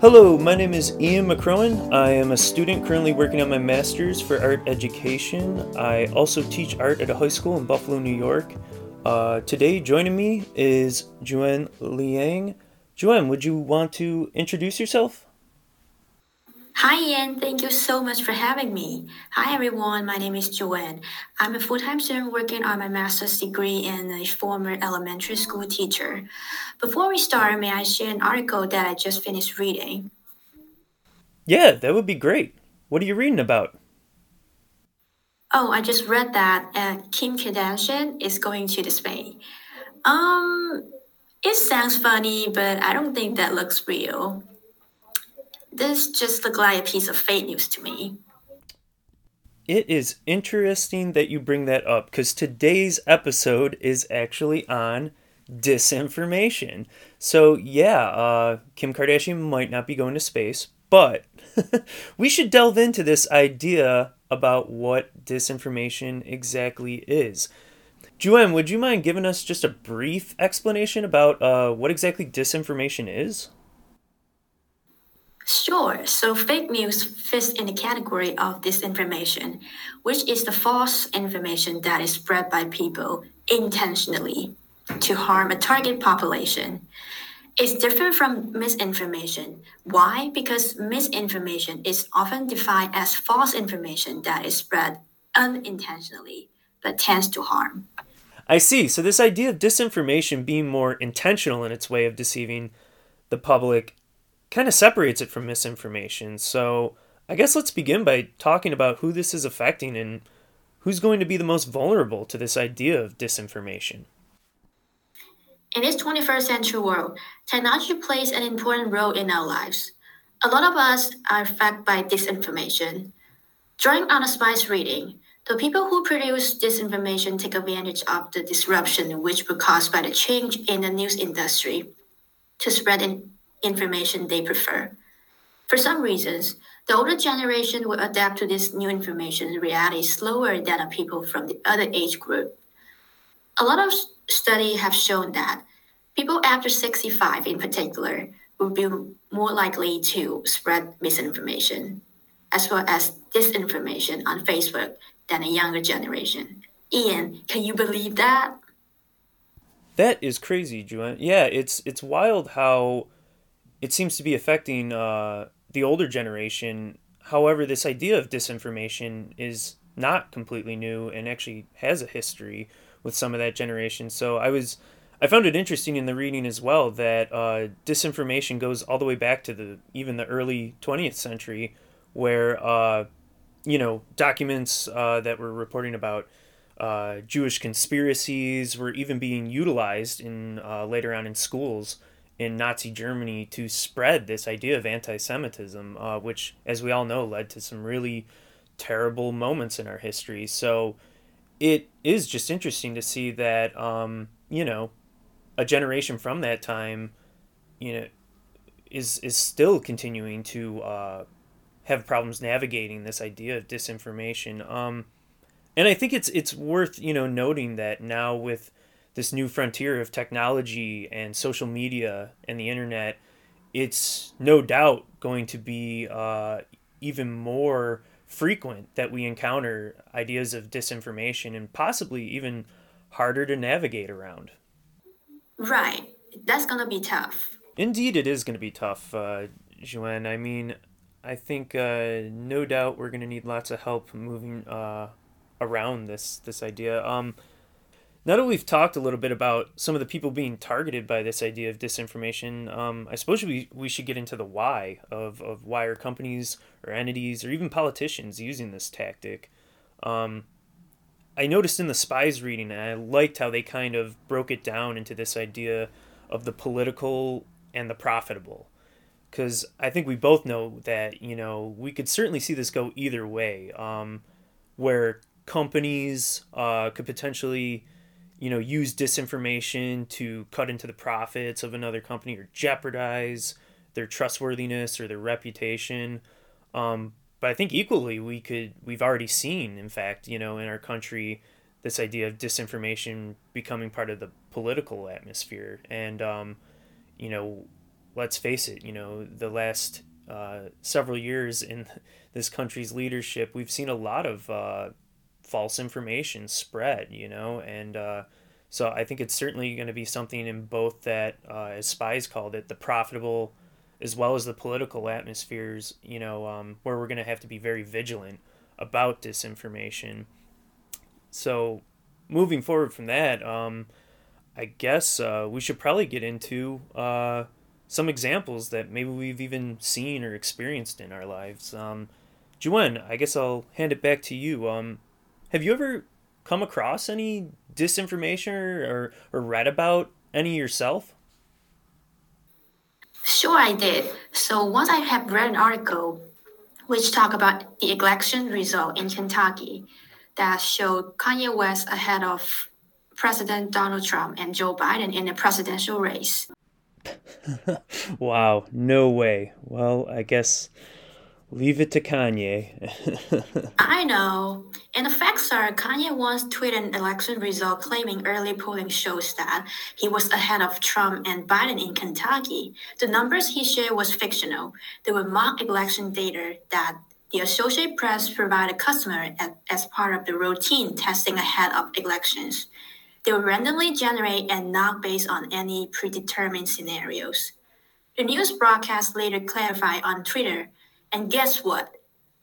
Hello, my name is Ian McCrowan. I am a student currently working on my master's for art education. I also teach art at a high school in Buffalo, New York. Uh, today, joining me is Juan Liang. Juan, would you want to introduce yourself? Hi, Ian. Thank you so much for having me. Hi, everyone. My name is Joanne. I'm a full time student working on my master's degree and a former elementary school teacher. Before we start, may I share an article that I just finished reading? Yeah, that would be great. What are you reading about? Oh, I just read that uh, Kim Kardashian is going to the space. Um, it sounds funny, but I don't think that looks real. This just looked like a piece of fake news to me. It is interesting that you bring that up because today's episode is actually on disinformation. So, yeah, uh, Kim Kardashian might not be going to space, but we should delve into this idea about what disinformation exactly is. Juan, would you mind giving us just a brief explanation about uh, what exactly disinformation is? Sure. So fake news fits in the category of disinformation, which is the false information that is spread by people intentionally to harm a target population. It's different from misinformation. Why? Because misinformation is often defined as false information that is spread unintentionally but tends to harm. I see. So, this idea of disinformation being more intentional in its way of deceiving the public kind of separates it from misinformation. So I guess let's begin by talking about who this is affecting and who's going to be the most vulnerable to this idea of disinformation. In this 21st century world, technology plays an important role in our lives. A lot of us are affected by disinformation. Drawing on a Spies reading, the people who produce disinformation take advantage of the disruption which was caused by the change in the news industry to spread information they prefer. For some reasons, the older generation will adapt to this new information reality slower than people from the other age group. A lot of studies have shown that people after 65 in particular will be more likely to spread misinformation as well as disinformation on Facebook than a younger generation. Ian, can you believe that? That is crazy, Juan. Yeah, it's it's wild how it seems to be affecting uh, the older generation. However, this idea of disinformation is not completely new and actually has a history with some of that generation. So I was I found it interesting in the reading as well that uh, disinformation goes all the way back to the even the early 20th century, where uh, you know documents uh, that were reporting about uh, Jewish conspiracies were even being utilized in uh, later on in schools in Nazi Germany to spread this idea of anti Semitism, uh, which, as we all know, led to some really terrible moments in our history. So it is just interesting to see that, um, you know, a generation from that time, you know, is, is still continuing to uh, have problems navigating this idea of disinformation. Um, and I think it's it's worth you know noting that now with this new frontier of technology and social media and the internet, it's no doubt going to be uh, even more frequent that we encounter ideas of disinformation and possibly even harder to navigate around. Right. That's going to be tough. Indeed, it is going to be tough, uh, Joanne. I mean, I think uh, no doubt we're going to need lots of help moving uh, around this this idea. Um, now that we've talked a little bit about some of the people being targeted by this idea of disinformation, um, I suppose we, we should get into the why of, of why are companies or entities or even politicians using this tactic. Um, I noticed in the Spies reading, and I liked how they kind of broke it down into this idea of the political and the profitable. Because I think we both know that, you know, we could certainly see this go either way, um, where companies uh, could potentially you know, use disinformation to cut into the profits of another company or jeopardize their trustworthiness or their reputation. Um, but I think equally we could we've already seen, in fact, you know, in our country, this idea of disinformation becoming part of the political atmosphere, and um, you know, let's face it, you know, the last uh, several years in this country's leadership, we've seen a lot of uh, false information spread, you know, and uh, so I think it's certainly going to be something in both that, uh, as Spies called it, the profitable as well as the political atmospheres, you know, um, where we're going to have to be very vigilant about disinformation. So, moving forward from that, um, I guess uh, we should probably get into uh, some examples that maybe we've even seen or experienced in our lives. Um, Juan, I guess I'll hand it back to you. Um, have you ever come across any disinformation or, or read about any yourself? Sure, I did. So once I have read an article which talked about the election result in Kentucky that showed Kanye West ahead of President Donald Trump and Joe Biden in the presidential race. wow, no way. Well, I guess Leave it to Kanye. I know. And the facts are Kanye once tweeted an election result claiming early polling shows that he was ahead of Trump and Biden in Kentucky. The numbers he shared was fictional. They were mock election data that the Associated Press provided customer as part of the routine testing ahead of elections. They were randomly generated and not based on any predetermined scenarios. The news broadcast later clarified on Twitter and guess what?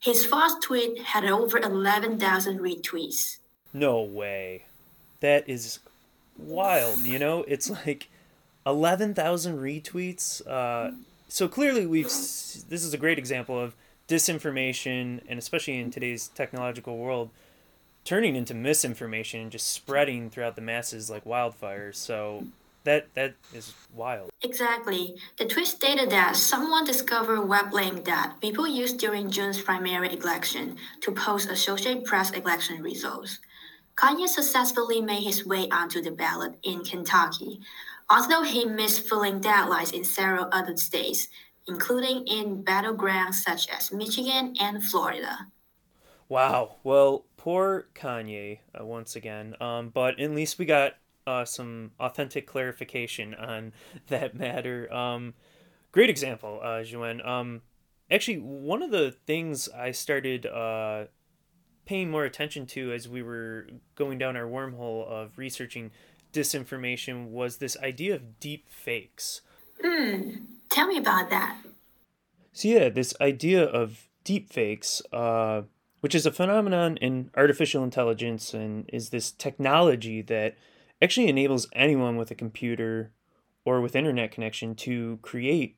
His first tweet had over 11,000 retweets. No way. That is wild, you know? It's like 11,000 retweets. Uh, so clearly, we've. This is a great example of disinformation, and especially in today's technological world, turning into misinformation and just spreading throughout the masses like wildfire. So that that is wild. Exactly. The tweet stated that someone discovered a web link that people used during June's primary election to post Associated Press election results. Kanye successfully made his way onto the ballot in Kentucky, although he missed filling deadlines in several other states, including in battlegrounds such as Michigan and Florida. Wow. Well, poor Kanye uh, once again. Um, but at least we got uh, some authentic clarification on that matter. Um, great example, uh, Joanne. Um, actually, one of the things I started uh, paying more attention to as we were going down our wormhole of researching disinformation was this idea of deep fakes. Hmm. Tell me about that. So yeah, this idea of deep fakes, uh, which is a phenomenon in artificial intelligence and is this technology that actually enables anyone with a computer or with internet connection to create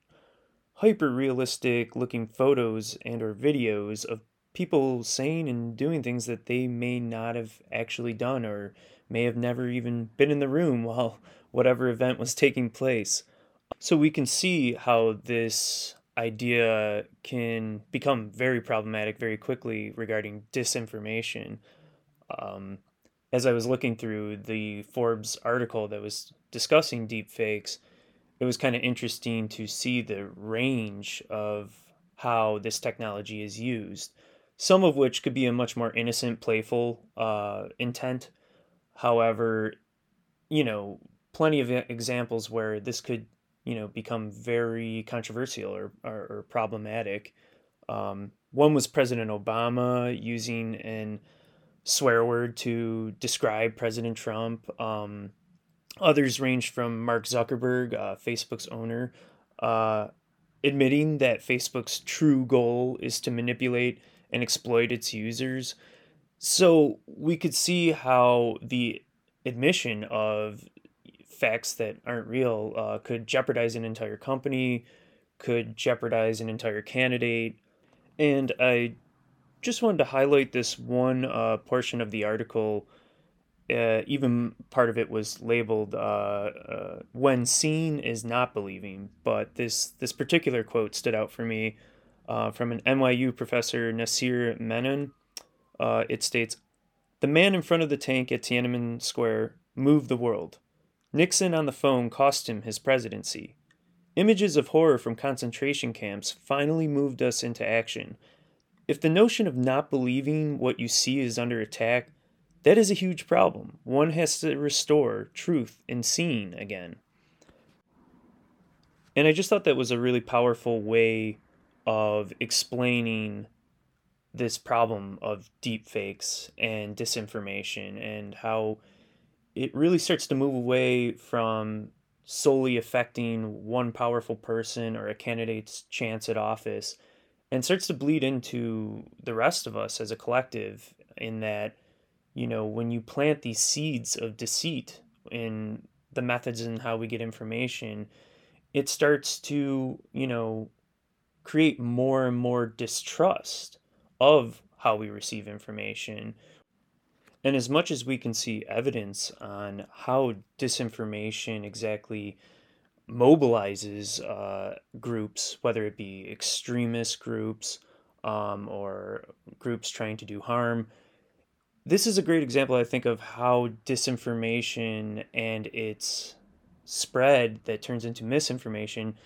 hyper realistic looking photos and or videos of people saying and doing things that they may not have actually done or may have never even been in the room while whatever event was taking place. So we can see how this idea can become very problematic very quickly regarding disinformation. Um, as I was looking through the Forbes article that was discussing deepfakes, it was kind of interesting to see the range of how this technology is used. Some of which could be a much more innocent, playful uh, intent. However, you know, plenty of examples where this could, you know, become very controversial or, or, or problematic. Um, one was President Obama using an swear word to describe President Trump. Um, others range from Mark Zuckerberg, uh, Facebook's owner, uh, admitting that Facebook's true goal is to manipulate and exploit its users. So we could see how the admission of facts that aren't real uh, could jeopardize an entire company, could jeopardize an entire candidate. And I just wanted to highlight this one uh, portion of the article. Uh, even part of it was labeled uh, uh "When seen is not believing," but this this particular quote stood out for me uh, from an NYU professor, Nasir Memon. Uh, it states, "The man in front of the tank at Tiananmen Square moved the world. Nixon on the phone cost him his presidency." Images of horror from concentration camps finally moved us into action if the notion of not believing what you see is under attack, that is a huge problem. One has to restore truth in seeing again. And I just thought that was a really powerful way of explaining this problem of deep fakes and disinformation and how it really starts to move away from solely affecting one powerful person or a candidate's chance at office and starts to bleed into the rest of us as a collective in that you know when you plant these seeds of deceit in the methods and how we get information it starts to you know create more and more distrust of how we receive information. And as much as we can see evidence on how disinformation exactly mobilizes uh, groups, whether it be extremist groups um, or groups trying to do harm, this is a great example, I think, of how disinformation and its spread that turns into misinformation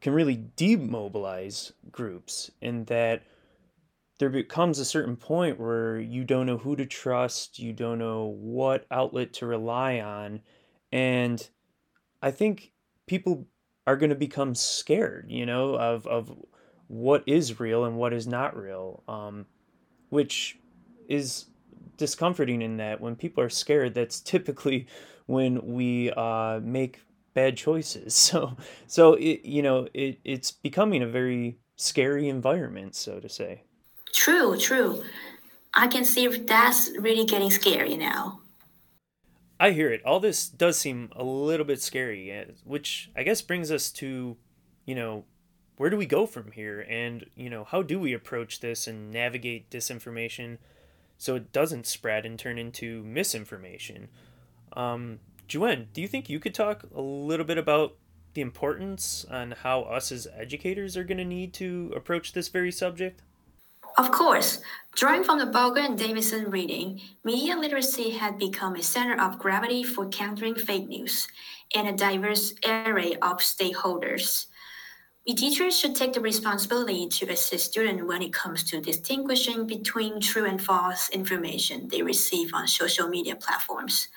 can really demobilize groups in that there becomes a certain point where you don't know who to trust, you don't know what outlet to rely on. And I think people are going to become scared, you know, of, of what is real and what is not real, um, which is discomforting in that when people are scared, that's typically when we uh, make bad choices. So, so it, you know, it, it's becoming a very scary environment, so to say. True, true. I can see that's really getting scary now. I hear it. All this does seem a little bit scary, eh, which I guess brings us to, you know, where do we go from here? And, you know, how do we approach this and navigate disinformation so it doesn't spread and turn into misinformation? Um, Juen, do you think you could talk a little bit about the importance on how us as educators are going to need to approach this very subject? Of course, drawing from the Bulger and Davidson reading, media literacy had become a center of gravity for countering fake news and a diverse array of stakeholders. We teachers should take the responsibility to assist students when it comes to distinguishing between true and false information they receive on social media platforms.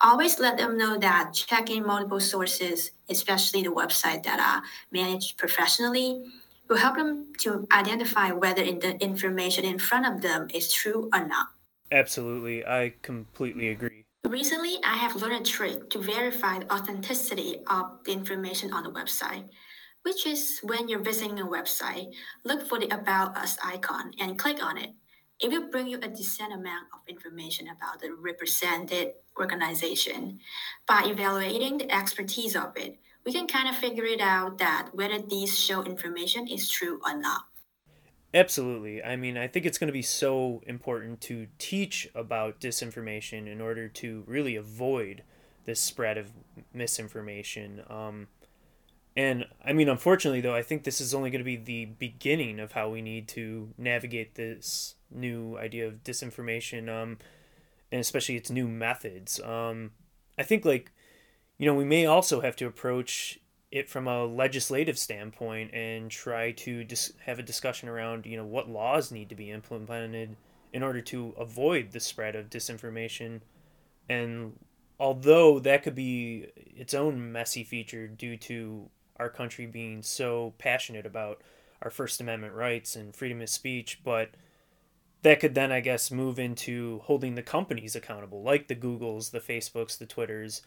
Always let them know that checking multiple sources, especially the website that are managed professionally, will help them to identify whether the information in front of them is true or not. Absolutely, I completely agree. Recently, I have learned a trick to verify the authenticity of the information on the website, which is when you're visiting a website, look for the About Us icon and click on it. It will bring you a decent amount of information about the represented organization. By evaluating the expertise of it, we can kind of figure it out that whether these show information is true or not. Absolutely. I mean, I think it's going to be so important to teach about disinformation in order to really avoid this spread of misinformation. Um, and I mean, unfortunately, though, I think this is only going to be the beginning of how we need to navigate this new idea of disinformation, um, and especially its new methods. Um, I think, like, you know, we may also have to approach it from a legislative standpoint and try to dis- have a discussion around, you know, what laws need to be implemented in order to avoid the spread of disinformation. And although that could be its own messy feature due to our country being so passionate about our First Amendment rights and freedom of speech, but that could then, I guess, move into holding the companies accountable, like the Googles, the Facebooks, the Twitters,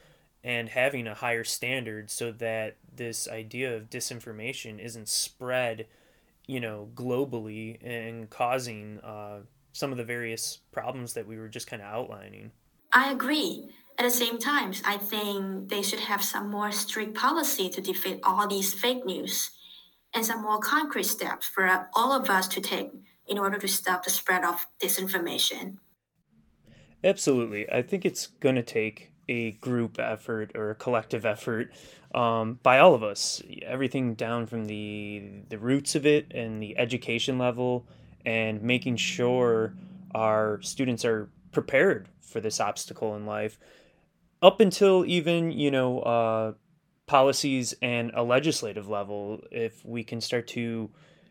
and having a higher standard so that this idea of disinformation isn't spread, you know, globally and causing uh, some of the various problems that we were just kind of outlining. I agree. At the same time, I think they should have some more strict policy to defeat all these fake news and some more concrete steps for all of us to take in order to stop the spread of disinformation. Absolutely. I think it's going to take a group effort or a collective effort um, by all of us. Everything down from the the roots of it and the education level, and making sure our students are prepared for this obstacle in life, up until even you know uh, policies and a legislative level. If we can start to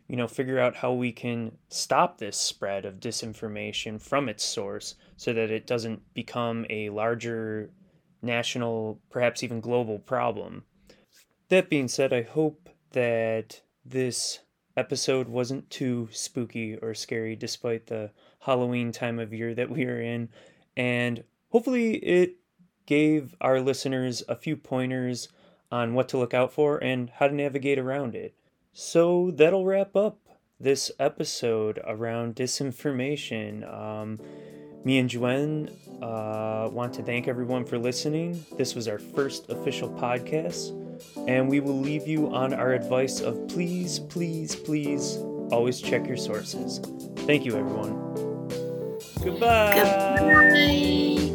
you know figure out how we can stop this spread of disinformation from its source so that it doesn't become a larger national, perhaps even global problem. That being said, I hope that this episode wasn't too spooky or scary despite the Halloween time of year that we are in. And hopefully, it gave our listeners a few pointers on what to look out for and how to navigate around it. So that'll wrap up this episode around disinformation. Um, me and Juen uh, want to thank everyone for listening. This was our first official podcast, and we will leave you on our advice of please, please, please always check your sources. Thank you, everyone. Goodbye. Goodbye.